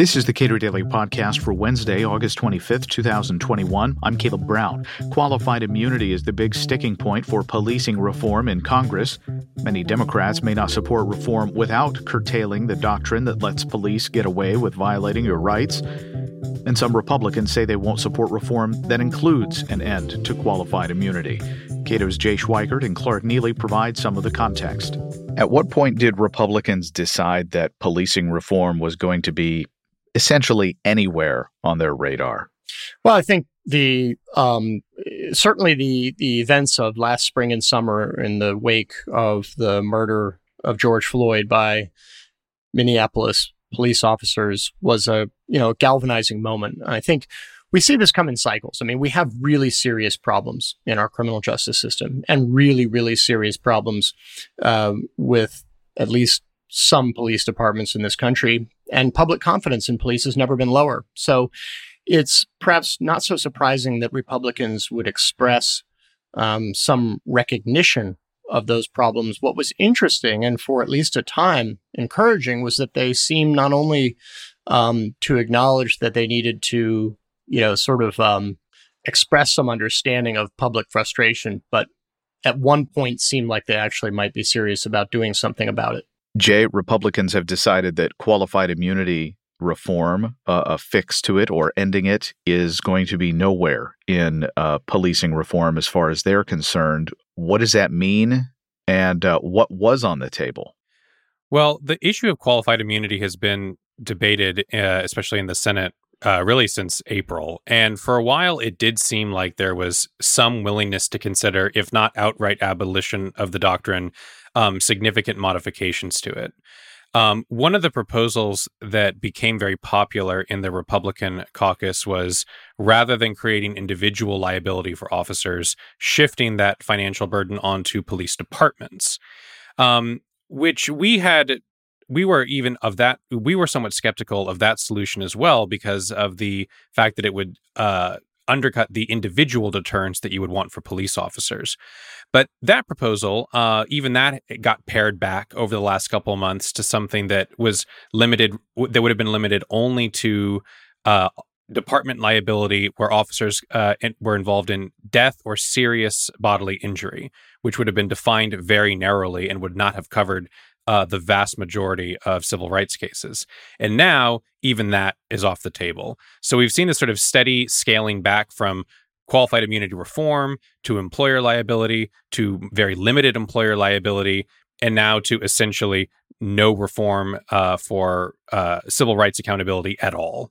This is the Cato Daily Podcast for Wednesday, August 25th, 2021. I'm Caleb Brown. Qualified immunity is the big sticking point for policing reform in Congress. Many Democrats may not support reform without curtailing the doctrine that lets police get away with violating your rights. And some Republicans say they won't support reform that includes an end to qualified immunity. Cato's Jay Schweikert and Clark Neily provide some of the context. At what point did Republicans decide that policing reform was going to be essentially anywhere on their radar? Well, I think the um, certainly the the events of last spring and summer in the wake of the murder of George Floyd by Minneapolis police officers was a you know galvanizing moment. I think we see this come in cycles. I mean, we have really serious problems in our criminal justice system, and really, really serious problems uh, with at least some police departments in this country. And public confidence in police has never been lower. So it's perhaps not so surprising that Republicans would express um, some recognition of those problems. What was interesting and for at least a time encouraging was that they seemed not only um, to acknowledge that they needed to, you know, sort of um, express some understanding of public frustration, but at one point seemed like they actually might be serious about doing something about it. Jay, Republicans have decided that qualified immunity reform, uh, a fix to it or ending it, is going to be nowhere in uh, policing reform as far as they're concerned. What does that mean? And uh, what was on the table? Well, the issue of qualified immunity has been debated, uh, especially in the Senate, uh, really since April. And for a while, it did seem like there was some willingness to consider, if not outright abolition of the doctrine, um, significant modifications to it. Um, one of the proposals that became very popular in the Republican caucus was rather than creating individual liability for officers, shifting that financial burden onto police departments, um, which we had. We were even of that. We were somewhat skeptical of that solution as well because of the fact that it would uh, undercut the individual deterrence that you would want for police officers. But that proposal, uh, even that got pared back over the last couple of months to something that was limited, that would have been limited only to uh, department liability where officers uh, were involved in death or serious bodily injury, which would have been defined very narrowly and would not have covered uh, the vast majority of civil rights cases. And now, even that is off the table. So we've seen this sort of steady scaling back from qualified immunity reform to employer liability to very limited employer liability and now to essentially no reform uh, for uh, civil rights accountability at all.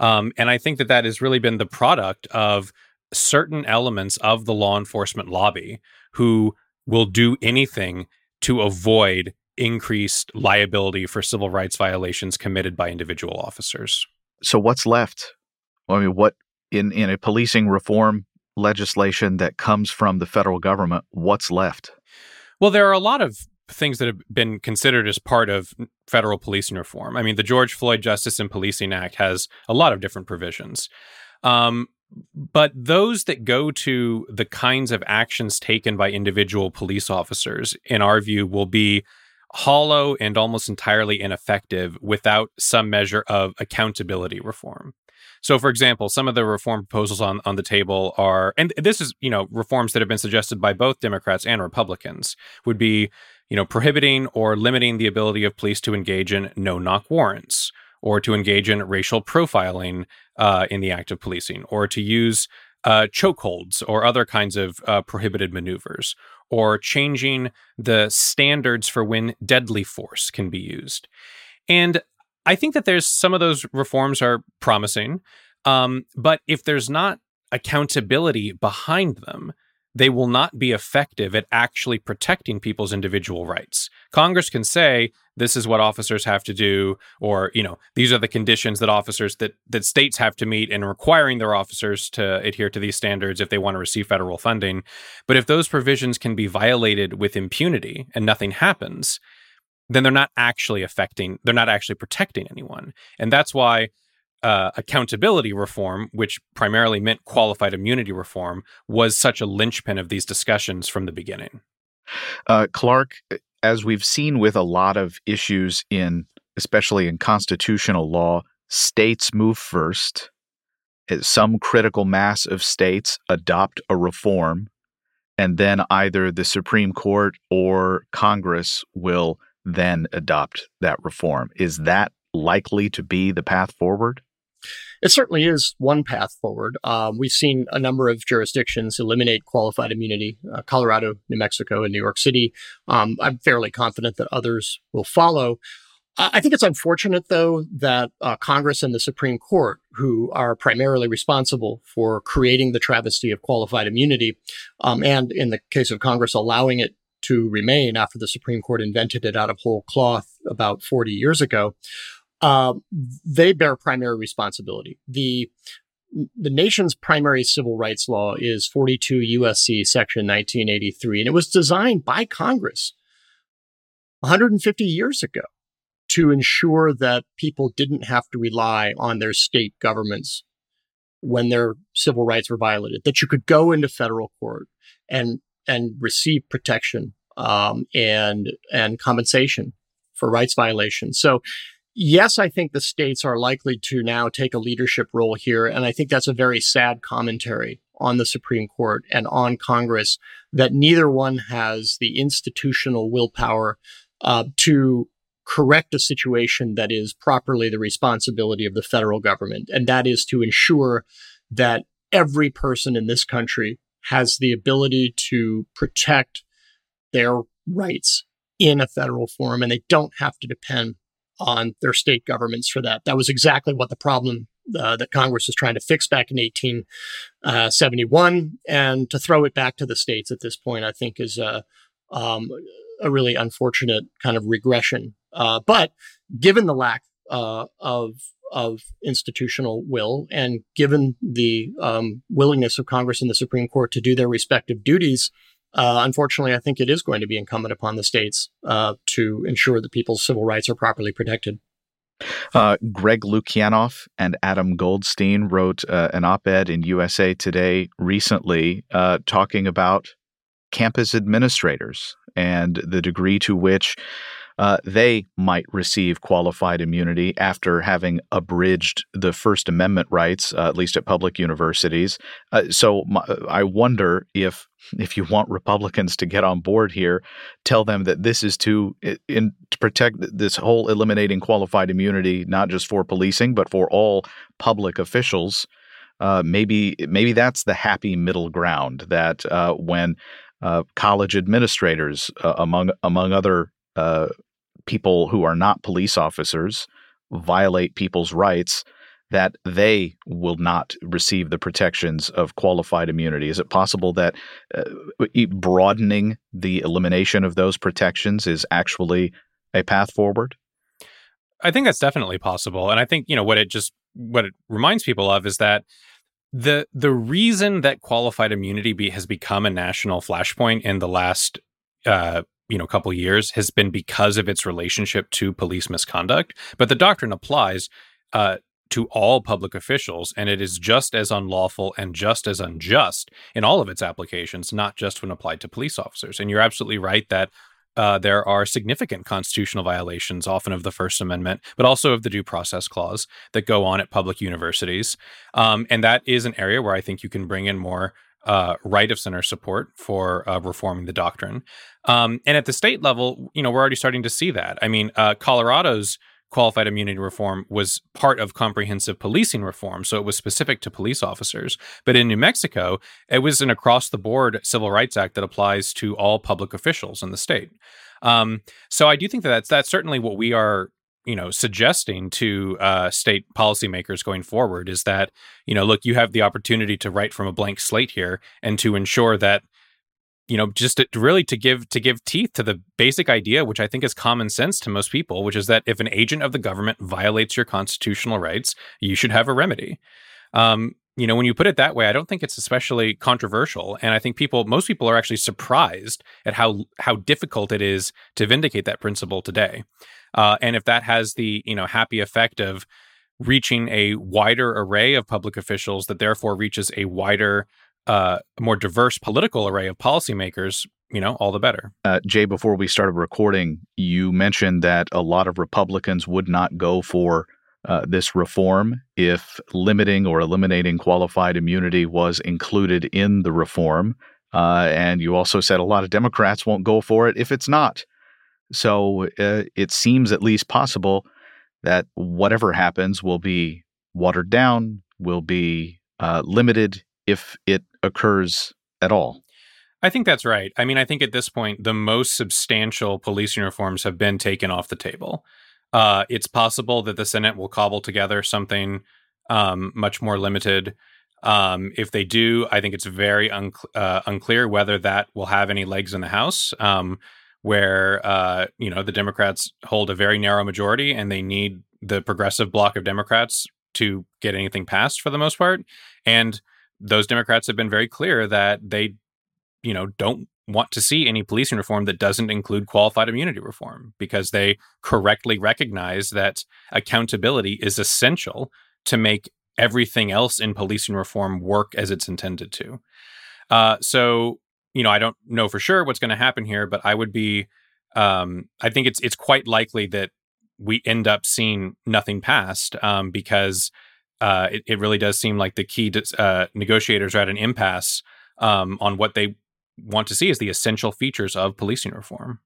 Um, and I think that that has really been the product of certain elements of the law enforcement lobby who will do anything to avoid increased liability for civil rights violations committed by individual officers. So, what's left? I mean, what in in a policing reform legislation that comes from the federal government, what's left? Well, there are a lot of things that have been considered as part of federal policing reform. I mean, the George Floyd Justice and Policing Act has a lot of different provisions. Um, but those that go to the kinds of actions taken by individual police officers, in our view, will be hollow and almost entirely ineffective without some measure of accountability reform. So, for example, some of the reform proposals on, on the table are, and this is, you know, reforms that have been suggested by both Democrats and Republicans, would be, you know, prohibiting or limiting the ability of police to engage in no knock warrants or to engage in racial profiling uh, in the act of policing or to use uh, chokeholds or other kinds of uh, prohibited maneuvers or changing the standards for when deadly force can be used. And I think that there's some of those reforms are promising, um, but if there's not accountability behind them, they will not be effective at actually protecting people's individual rights. Congress can say this is what officers have to do or you know these are the conditions that officers that that states have to meet in requiring their officers to adhere to these standards if they want to receive federal funding. But if those provisions can be violated with impunity and nothing happens, then they're not actually affecting they're not actually protecting anyone. And that's why uh, accountability reform, which primarily meant qualified immunity reform, was such a linchpin of these discussions from the beginning. Uh, Clark, as we've seen with a lot of issues in especially in constitutional law, states move first. Eh, some critical mass of states adopt a reform, and then either the Supreme Court or Congress will then adopt that reform. Is that likely to be the path forward? It certainly is one path forward. Um, we've seen a number of jurisdictions eliminate qualified immunity uh, Colorado, New Mexico, and New York City. Um, I'm fairly confident that others will follow. I think it's unfortunate, though, that uh, Congress and the Supreme Court, who are primarily responsible for creating the travesty of qualified immunity, um, and in the case of Congress, allowing it to remain after the Supreme Court invented it out of whole cloth about 40 years ago, uh, they bear primary responsibility. The the nation's primary civil rights law is 42 USC section 1983, and it was designed by Congress 150 years ago to ensure that people didn't have to rely on their state governments when their civil rights were violated, that you could go into federal court and and receive protection um, and and compensation for rights violations. So yes, I think the states are likely to now take a leadership role here. And I think that's a very sad commentary on the Supreme Court and on Congress that neither one has the institutional willpower uh, to correct a situation that is properly the responsibility of the federal government. And that is to ensure that every person in this country has the ability to protect their rights in a federal form and they don't have to depend on their state governments for that. That was exactly what the problem uh, that Congress was trying to fix back in 1871. Uh, and to throw it back to the states at this point, I think is a, um, a really unfortunate kind of regression. Uh, but given the lack uh, of of institutional will, and given the um, willingness of Congress and the Supreme Court to do their respective duties, uh, unfortunately, I think it is going to be incumbent upon the states uh, to ensure that people's civil rights are properly protected. Uh, Greg Lukianoff and Adam Goldstein wrote uh, an op ed in USA Today recently uh, talking about campus administrators and the degree to which uh, they might receive qualified immunity after having abridged the First Amendment rights, uh, at least at public universities. Uh, so my, I wonder if if you want Republicans to get on board here, tell them that this is to in, to protect this whole eliminating qualified immunity, not just for policing but for all public officials. Uh, maybe maybe that's the happy middle ground that uh, when uh, college administrators, uh, among among other uh, people who are not police officers violate people's rights, that they will not receive the protections of qualified immunity? Is it possible that uh, broadening the elimination of those protections is actually a path forward? I think that's definitely possible. And I think, you know, what it just what it reminds people of is that the the reason that qualified immunity be, has become a national flashpoint in the last uh, you know a couple years has been because of its relationship to police misconduct but the doctrine applies uh, to all public officials and it is just as unlawful and just as unjust in all of its applications not just when applied to police officers and you're absolutely right that uh, there are significant constitutional violations, often of the First Amendment, but also of the Due Process Clause that go on at public universities. Um, and that is an area where I think you can bring in more uh, right of center support for uh, reforming the doctrine. Um, and at the state level, you know, we're already starting to see that. I mean, uh, Colorado's qualified immunity reform was part of comprehensive policing reform, so it was specific to police officers. But in New Mexico, it was an across the board civil rights act that applies to all public officials in the state. Um, so I do think that that's that's certainly what we are you know suggesting to uh, state policymakers going forward is that you know look you have the opportunity to write from a blank slate here and to ensure that you know just to, really to give to give teeth to the basic idea which i think is common sense to most people which is that if an agent of the government violates your constitutional rights you should have a remedy. Um, you know when you put it that way i don't think it's especially controversial and i think people most people are actually surprised at how how difficult it is to vindicate that principle today uh, and if that has the you know happy effect of reaching a wider array of public officials that therefore reaches a wider uh, more diverse political array of policymakers you know, all the better. Uh, Jay, before we started recording, you mentioned that a lot of Republicans would not go for uh, this reform if limiting or eliminating qualified immunity was included in the reform. Uh, and you also said a lot of Democrats won't go for it if it's not. So uh, it seems at least possible that whatever happens will be watered down, will be uh, limited if it occurs at all. I think that's right. I mean, I think at this point, the most substantial policing reforms have been taken off the table. Uh, it's possible that the Senate will cobble together something um, much more limited. Um, if they do, I think it's very uh, unclear whether that will have any legs in the House, um, where uh, you know the Democrats hold a very narrow majority and they need the progressive bloc of Democrats to get anything passed for the most part. And those Democrats have been very clear that they, you know, don't want to see any policing reform that doesn't include qualified immunity reform because they correctly recognize that accountability is essential to make everything else in policing reform work as it's intended to. Uh, so, you know, I don't know for sure what's going to happen here, but I would be, um, I think it's it's quite likely that we end up seeing nothing passed um, because uh, it, it, really does seem like the key uh, negotiators are at an impasse um, on what they want to see as the essential features of policing reform.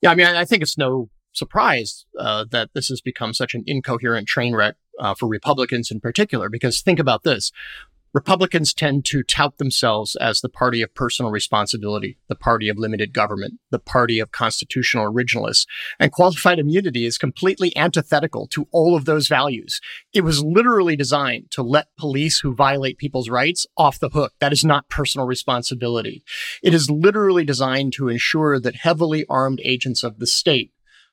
Yeah, I mean, I think it's no surprise uh, that this has become such an incoherent train wreck uh, for Republicans in particular, because think about this. Republicans tend to tout themselves as the party of personal responsibility, the party of limited government, the party of constitutional originalists. And qualified immunity is completely antithetical to all of those values. It was literally designed to let police who violate people's rights off the hook. That is not personal responsibility. It is literally designed to ensure that heavily armed agents of the state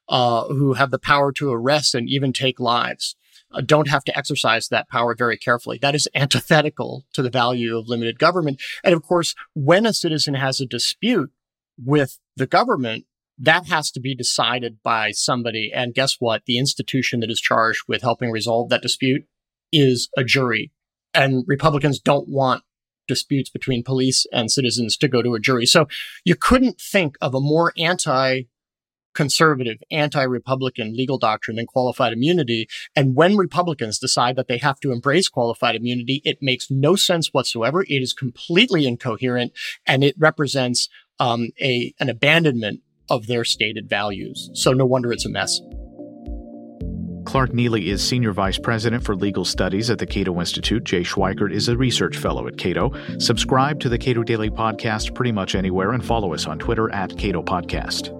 uh, who have the power to arrest and even take lives Uh, don't have to exercise that power very carefully. That is antithetical to the value of limited government. And of course, when a citizen has a dispute with the government, that has to be decided by somebody. And guess what? The institution that is charged with helping resolve that dispute is a jury. And Republicans don't want disputes between police and citizens to go to a jury. So you couldn't think of a more anti conservative, anti-Republican legal doctrine than qualified immunity. And when Republicans decide that they have to embrace qualified immunity, it makes no sense whatsoever. It is completely incoherent and it represents um, a, an abandonment of their stated values. So no wonder it's a mess. Clark Neily is Senior Vice President for Legal Studies at the Cato Institute. Jay Schweikert is a Research Fellow at Cato. Subscribe to the Cato Daily Podcast pretty much anywhere and follow us on Twitter at Cato Podcast.